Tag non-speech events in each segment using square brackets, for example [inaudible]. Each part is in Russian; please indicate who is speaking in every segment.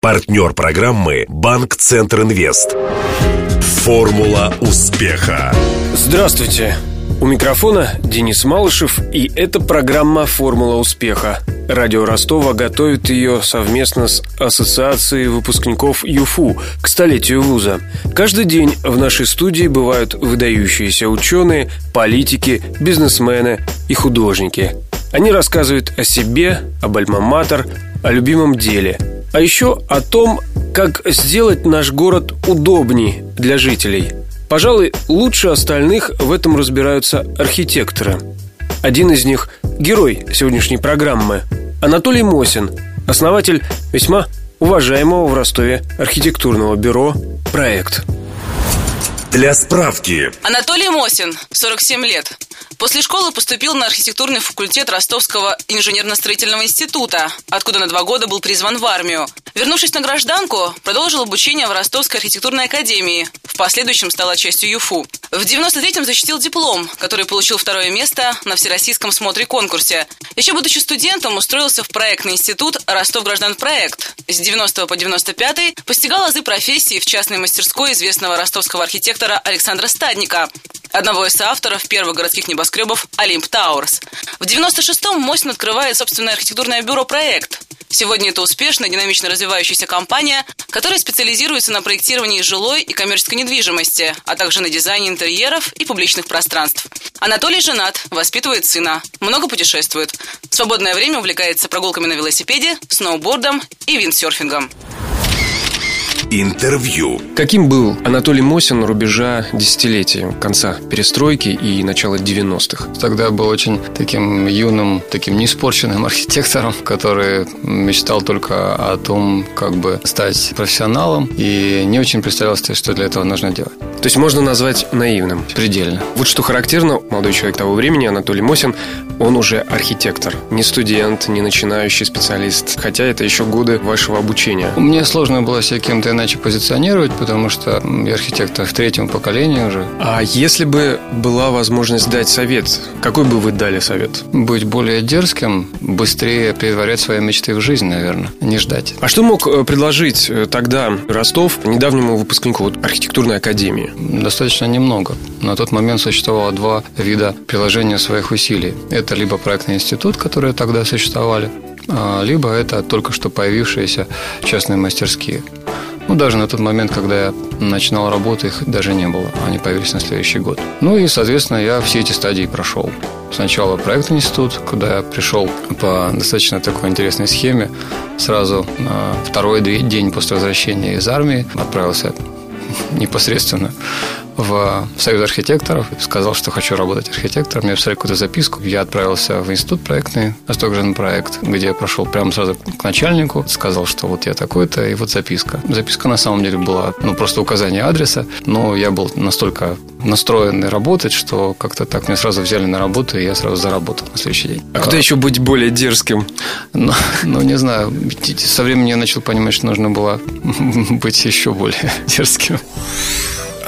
Speaker 1: Партнер программы «Банк Центр Инвест». Формула успеха.
Speaker 2: Здравствуйте. У микрофона Денис Малышев, и это программа «Формула успеха». Радио Ростова готовит ее совместно с Ассоциацией выпускников ЮФУ к столетию вуза. Каждый день в нашей студии бывают выдающиеся ученые, политики, бизнесмены и художники. Они рассказывают о себе, об альма-матер, о любимом деле – а еще о том, как сделать наш город удобней для жителей. Пожалуй, лучше остальных в этом разбираются архитекторы. Один из них – герой сегодняшней программы – Анатолий Мосин, основатель весьма уважаемого в Ростове архитектурного бюро «Проект».
Speaker 1: Для справки.
Speaker 3: Анатолий Мосин, 47 лет. После школы поступил на архитектурный факультет Ростовского инженерно-строительного института, откуда на два года был призван в армию. Вернувшись на гражданку, продолжил обучение в Ростовской архитектурной академии. В последующем стала частью ЮФУ. В 93-м защитил диплом, который получил второе место на Всероссийском смотре-конкурсе. Еще будучи студентом, устроился в проектный институт «Ростов граждан проект». С 90 по 95 постигал азы профессии в частной мастерской известного ростовского архитектора Александра Стадника одного из авторов первых городских небоскребов «Olymp Towers». В 96-м Мосин открывает собственное архитектурное бюро «Проект». Сегодня это успешная, динамично развивающаяся компания, которая специализируется на проектировании жилой и коммерческой недвижимости, а также на дизайне интерьеров и публичных пространств. Анатолий женат, воспитывает сына, много путешествует. В свободное время увлекается прогулками на велосипеде, сноубордом и виндсерфингом.
Speaker 1: Интервью.
Speaker 2: Каким был Анатолий Мосин рубежа десятилетий, конца перестройки и начала 90-х?
Speaker 4: Тогда я был очень таким юным, таким неиспорченным [laughs] архитектором, который мечтал только о том, как бы стать профессионалом и не очень представлял себе, что для этого нужно делать.
Speaker 2: То есть можно назвать наивным?
Speaker 4: Предельно.
Speaker 2: Вот что характерно, молодой человек того времени, Анатолий Мосин, он уже архитектор. Не студент, не начинающий специалист. Хотя это еще годы вашего обучения.
Speaker 4: Мне сложно было себя кем-то иначе позиционировать, потому что я архитектор в третьем поколении уже.
Speaker 2: А если бы была возможность дать совет, какой бы вы дали совет?
Speaker 4: Быть более дерзким, быстрее притворять свои мечты в жизнь, наверное, не ждать.
Speaker 2: А что мог э, предложить э, тогда Ростов недавнему выпускнику архитектурной академии?
Speaker 4: Достаточно немного. На тот момент существовало два вида приложения своих усилий. Это либо проектный институт, которые тогда существовали, а, либо это только что появившиеся частные мастерские. Ну, даже на тот момент, когда я начинал работу, их даже не было. Они появились на следующий год. Ну и, соответственно, я все эти стадии прошел. Сначала проектный институт, куда я пришел по достаточно такой интересной схеме. Сразу на второй день после возвращения из армии отправился [laughs] непосредственно в Союз архитекторов, сказал, что хочу работать архитектором. Мне писали какую-то записку. Я отправился в институт проектный, Восток проект, где я прошел прямо сразу к начальнику, сказал, что вот я такой-то, и вот записка. Записка на самом деле была, ну, просто указание адреса, но я был настолько настроенный работать, что как-то так меня сразу взяли на работу, и я сразу заработал на следующий день.
Speaker 2: А, а куда еще быть более дерзким?
Speaker 4: Ну, [laughs] ну, не знаю. Со временем я начал понимать, что нужно было [laughs] быть еще более [laughs] дерзким.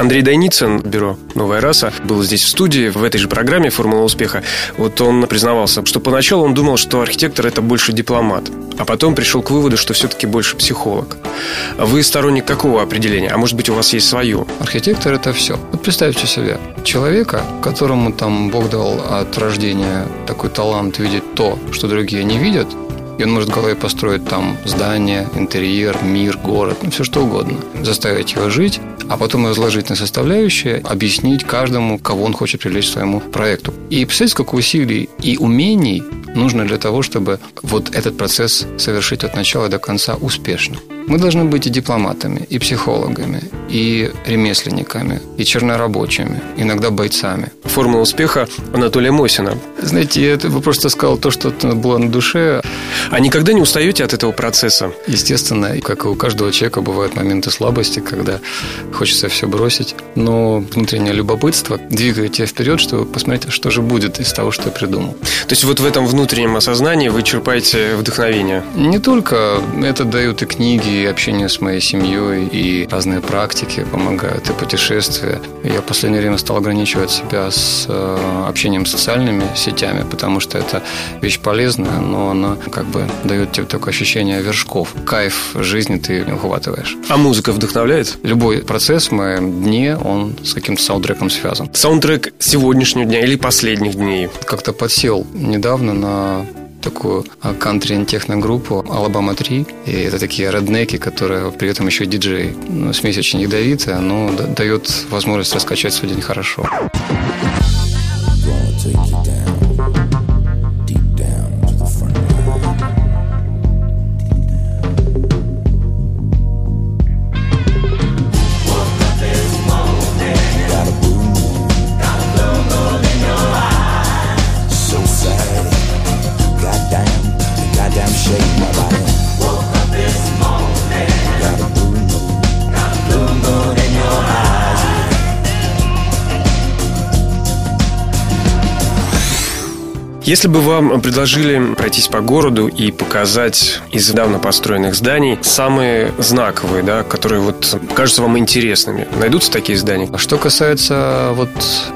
Speaker 2: Андрей Дайницын, бюро «Новая раса», был здесь в студии, в этой же программе «Формула успеха». Вот он признавался, что поначалу он думал, что архитектор – это больше дипломат, а потом пришел к выводу, что все-таки больше психолог. Вы сторонник какого определения? А может быть, у вас есть свое?
Speaker 4: Архитектор – это все. Вот представьте себе человека, которому там Бог дал от рождения такой талант видеть то, что другие не видят, и он может в голове построить там здание, интерьер, мир, город, ну, все что угодно. Заставить его жить, а потом разложить на составляющие, объяснить каждому, кого он хочет привлечь к своему проекту. И представьте, сколько усилий и умений нужно для того, чтобы вот этот процесс совершить от начала до конца успешно. Мы должны быть и дипломатами, и психологами, и ремесленниками, и чернорабочими, иногда бойцами.
Speaker 2: Формула успеха Анатолия Мосина.
Speaker 4: Знаете, это вы просто сказал то, что было на душе.
Speaker 2: А никогда не устаете от этого процесса?
Speaker 4: Естественно, как и у каждого человека бывают моменты слабости, когда хочется все бросить. Но внутреннее любопытство двигает тебя вперед, чтобы посмотреть, что же будет из того, что я придумал.
Speaker 2: То есть вот в этом внутреннем осознании вы черпаете вдохновение?
Speaker 4: Не только. Это дают и книги, и общение с моей семьей, и разные практики помогают, и путешествия. Я в последнее время стал ограничивать себя с э, общением с социальными сетями, потому что это вещь полезная, но она как бы дает тебе такое ощущение вершков. Кайф жизни ты ухватываешь.
Speaker 2: А музыка вдохновляет?
Speaker 4: Любой процесс в моем дне, он с каким-то саундтреком связан.
Speaker 2: Саундтрек сегодняшнего дня или последних дней?
Speaker 4: Как-то подсел недавно на такую кантри-техно-группу Alabama 3. И это такие реднеки, которые при этом еще диджей. Ну, смесь очень ядовитая, но дает возможность раскачать свой день хорошо.
Speaker 2: Если бы вам предложили пройтись по городу и показать из недавно построенных зданий самые знаковые, да, которые вот кажутся вам интересными, найдутся такие здания?
Speaker 4: А что касается вот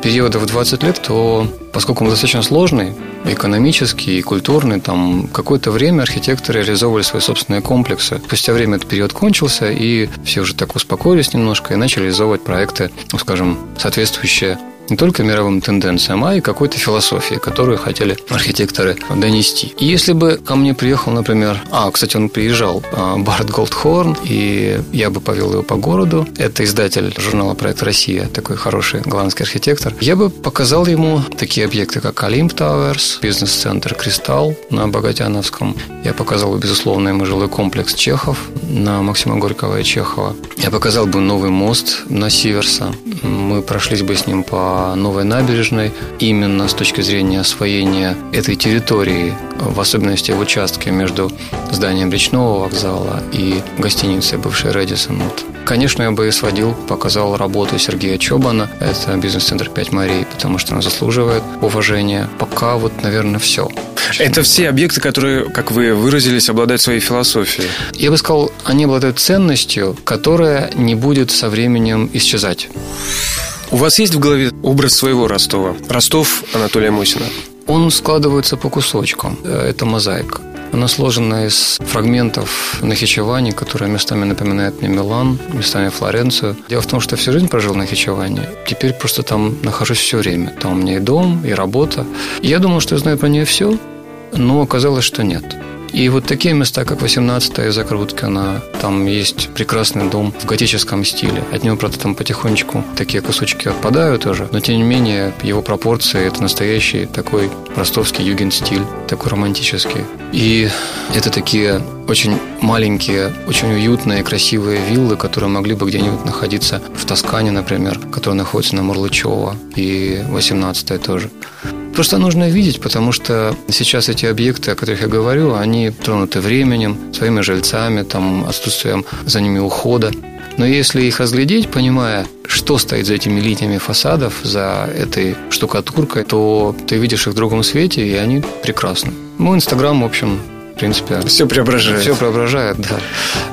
Speaker 4: периода в 20 лет, то поскольку он достаточно сложный, экономический и культурный, там какое-то время архитекторы реализовывали свои собственные комплексы. Спустя время этот период кончился, и все уже так успокоились немножко и начали реализовывать проекты, ну, скажем, соответствующие не только мировым тенденциям, а и какой-то философии, которую хотели архитекторы донести. И если бы ко мне приехал, например, а, кстати, он приезжал, а, Барт Голдхорн, и я бы повел его по городу, это издатель журнала «Проект Россия», такой хороший голландский архитектор, я бы показал ему такие объекты, как Олимп Тауэрс, бизнес-центр «Кристалл» на Богатяновском. Я показал бы, безусловно, ему жилой комплекс Чехов на Максима Горького и Чехова. Я показал бы новый мост на Сиверса. Мы прошлись бы с ним по новой набережной именно с точки зрения освоения этой территории, в особенности в участке между зданием речного вокзала и гостиницей бывшей Редисон. Вот. Конечно, я бы и сводил, показал работу Сергея Чобана. Это бизнес-центр «Пять морей», потому что она заслуживает уважения. Пока вот, наверное, все.
Speaker 2: Это все объекты, которые, как вы выразились, обладают своей философией.
Speaker 4: Я бы сказал, они обладают ценностью, которая не будет со временем исчезать.
Speaker 2: У вас есть в голове образ своего Ростова? Ростов Анатолия Мосина.
Speaker 4: Он складывается по кусочкам. Э, это мозаика. Она сложена из фрагментов Нахичевани, которые местами напоминают мне Милан, местами Флоренцию. Дело в том, что всю жизнь прожил на Нахичевани. Теперь просто там нахожусь все время. Там у меня и дом, и работа. Я думал, что я знаю про нее все, но оказалось, что нет. И вот такие места, как 18-я Закруткина, там есть прекрасный дом в готическом стиле. От него, правда, там потихонечку такие кусочки отпадают уже, но тем не менее его пропорции – это настоящий такой ростовский юген-стиль, такой романтический. И это такие очень маленькие, очень уютные, красивые виллы, которые могли бы где-нибудь находиться в Тоскане, например, которая находится на Мурлычева, и 18-я тоже. Просто нужно видеть, потому что сейчас эти объекты, о которых я говорю, они тронуты временем, своими жильцами, там, отсутствием за ними ухода. Но если их разглядеть, понимая, что стоит за этими линиями фасадов, за этой штукатуркой, то ты видишь их в другом свете, и они прекрасны. Мой Инстаграм, в общем, в принципе...
Speaker 2: Все преображает.
Speaker 4: Все преображает, да.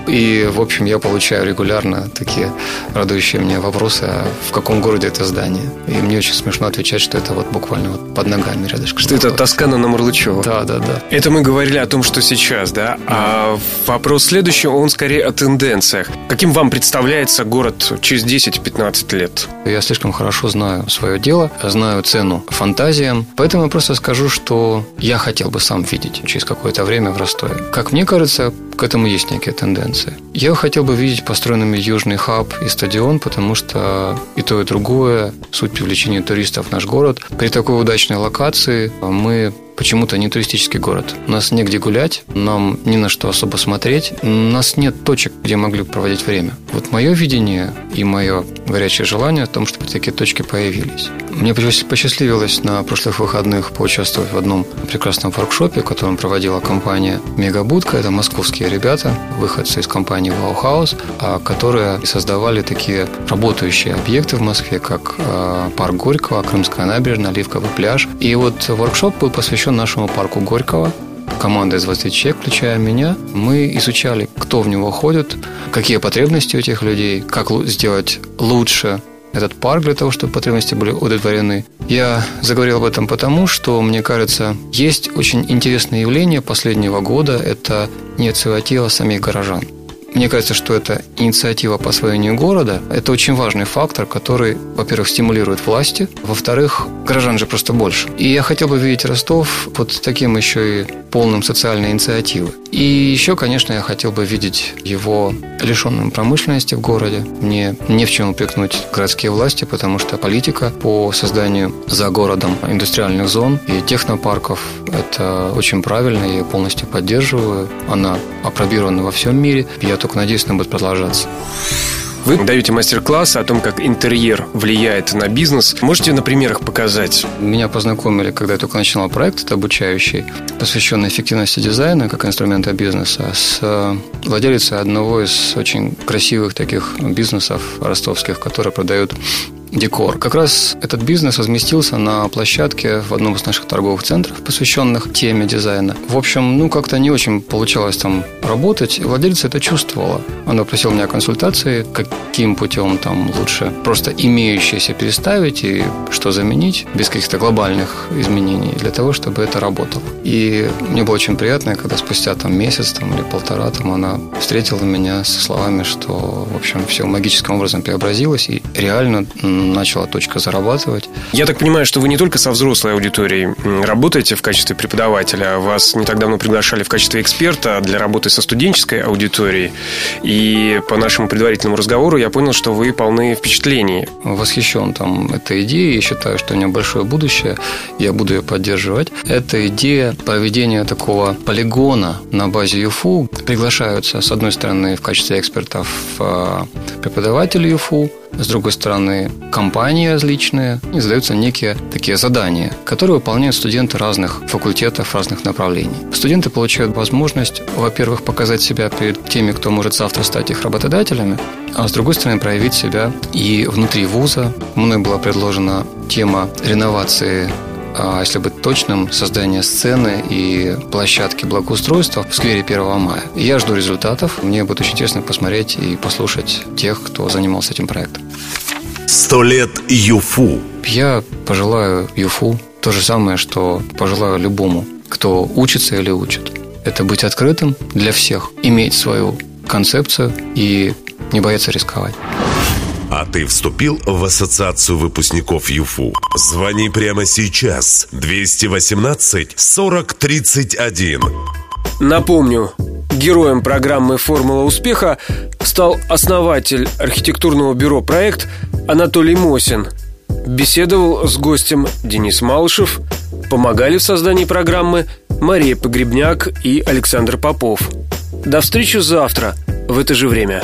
Speaker 4: И, в общем, я получаю регулярно такие радующие мне вопросы, а в каком городе это здание. И мне очень смешно отвечать, что это вот буквально вот под ногами рядышком.
Speaker 2: Что это Тоскана на Мурлычева.
Speaker 4: Да, да, да.
Speaker 2: Это мы говорили о том, что сейчас, да? А вопрос следующий, он скорее о тенденциях. Каким вам представляется город через 10-15 лет?
Speaker 4: Я слишком хорошо знаю свое дело, знаю цену фантазиям, поэтому я просто скажу, что я хотел бы сам видеть через какое-то время в Ростове. Как мне кажется, к этому есть некие тенденции. Я хотел бы видеть построенными южный хаб и стадион, потому что и то, и другое – суть привлечения туристов в наш город. При такой удачной локации мы почему-то не туристический город. У нас негде гулять, нам ни на что особо смотреть. У нас нет точек, где могли проводить время. Вот мое видение и мое горячее желание о том, чтобы такие точки появились. Мне посчастливилось на прошлых выходных поучаствовать в одном прекрасном воркшопе, который проводила компания Мегабудка. Это московские ребята, выходцы из компании Ваухаус, которые создавали такие работающие объекты в Москве, как а, парк Горького, Крымская набережная, Оливковый пляж. И вот воркшоп был посвящен нашему парку Горького. команда из 20 человек, включая меня, мы изучали, кто в него ходит, какие потребности у этих людей, как сделать лучше этот парк для того, чтобы потребности были удовлетворены. Я заговорил об этом потому, что, мне кажется, есть очень интересное явление последнего года – это инициатива самих горожан. Мне кажется, что это инициатива по освоению города. Это очень важный фактор, который, во-первых, стимулирует власти, во-вторых, горожан же просто больше. И я хотел бы видеть Ростов вот таким еще и полным социальной инициативы. И еще, конечно, я хотел бы видеть его лишенным промышленности в городе. Мне не в чем упрекнуть городские власти, потому что политика по созданию за городом индустриальных зон и технопарков – это очень правильно, я ее полностью поддерживаю. Она опробирована во всем мире. Я только надеюсь, она будет продолжаться.
Speaker 2: Вы даете мастер-класс о том, как интерьер влияет на бизнес. Можете на примерах показать?
Speaker 4: Меня познакомили, когда я только начинал проект, это обучающий, посвященный эффективности дизайна как инструмента бизнеса, с э, владелицей одного из очень красивых таких бизнесов ростовских, которые продают декор. Как раз этот бизнес разместился на площадке в одном из наших торговых центров, посвященных теме дизайна. В общем, ну, как-то не очень получалось там работать. Владелица это чувствовала. Она просила меня консультации, каким путем там лучше просто имеющееся переставить и что заменить без каких-то глобальных изменений для того, чтобы это работало. И мне было очень приятно, когда спустя там месяц там, или полтора там она встретила меня со словами, что, в общем, все магическим образом преобразилось и реально начала точка зарабатывать.
Speaker 2: Я так понимаю, что вы не только со взрослой аудиторией работаете в качестве преподавателя, а вас не так давно приглашали в качестве эксперта для работы со студенческой аудиторией. И по нашему предварительному разговору я понял, что вы полны впечатлений.
Speaker 4: Восхищен там этой идеей и считаю, что у нее большое будущее. Я буду ее поддерживать. Это идея проведения такого полигона на базе ЮФУ. Приглашаются, с одной стороны, в качестве экспертов а, преподаватели ЮФУ, с другой стороны, компании различные, и задаются некие такие задания, которые выполняют студенты разных факультетов, разных направлений. Студенты получают возможность, во-первых, показать себя перед теми, кто может завтра стать их работодателями, а с другой стороны, проявить себя и внутри вуза. Мной была предложена тема реновации а если быть точным, создание сцены и площадки благоустройства в сквере 1 мая. я жду результатов. Мне будет очень интересно посмотреть и послушать тех, кто занимался этим проектом.
Speaker 1: Сто лет ЮФУ.
Speaker 4: Я пожелаю ЮФУ то же самое, что пожелаю любому, кто учится или учит. Это быть открытым для всех, иметь свою концепцию и не бояться рисковать.
Speaker 1: А ты вступил в ассоциацию выпускников ЮФУ? Звони прямо сейчас. 218 40 31.
Speaker 2: Напомню, героем программы «Формула успеха» стал основатель архитектурного бюро «Проект» Анатолий Мосин. Беседовал с гостем Денис Малышев. Помогали в создании программы Мария Погребняк и Александр Попов. До встречи завтра в это же время.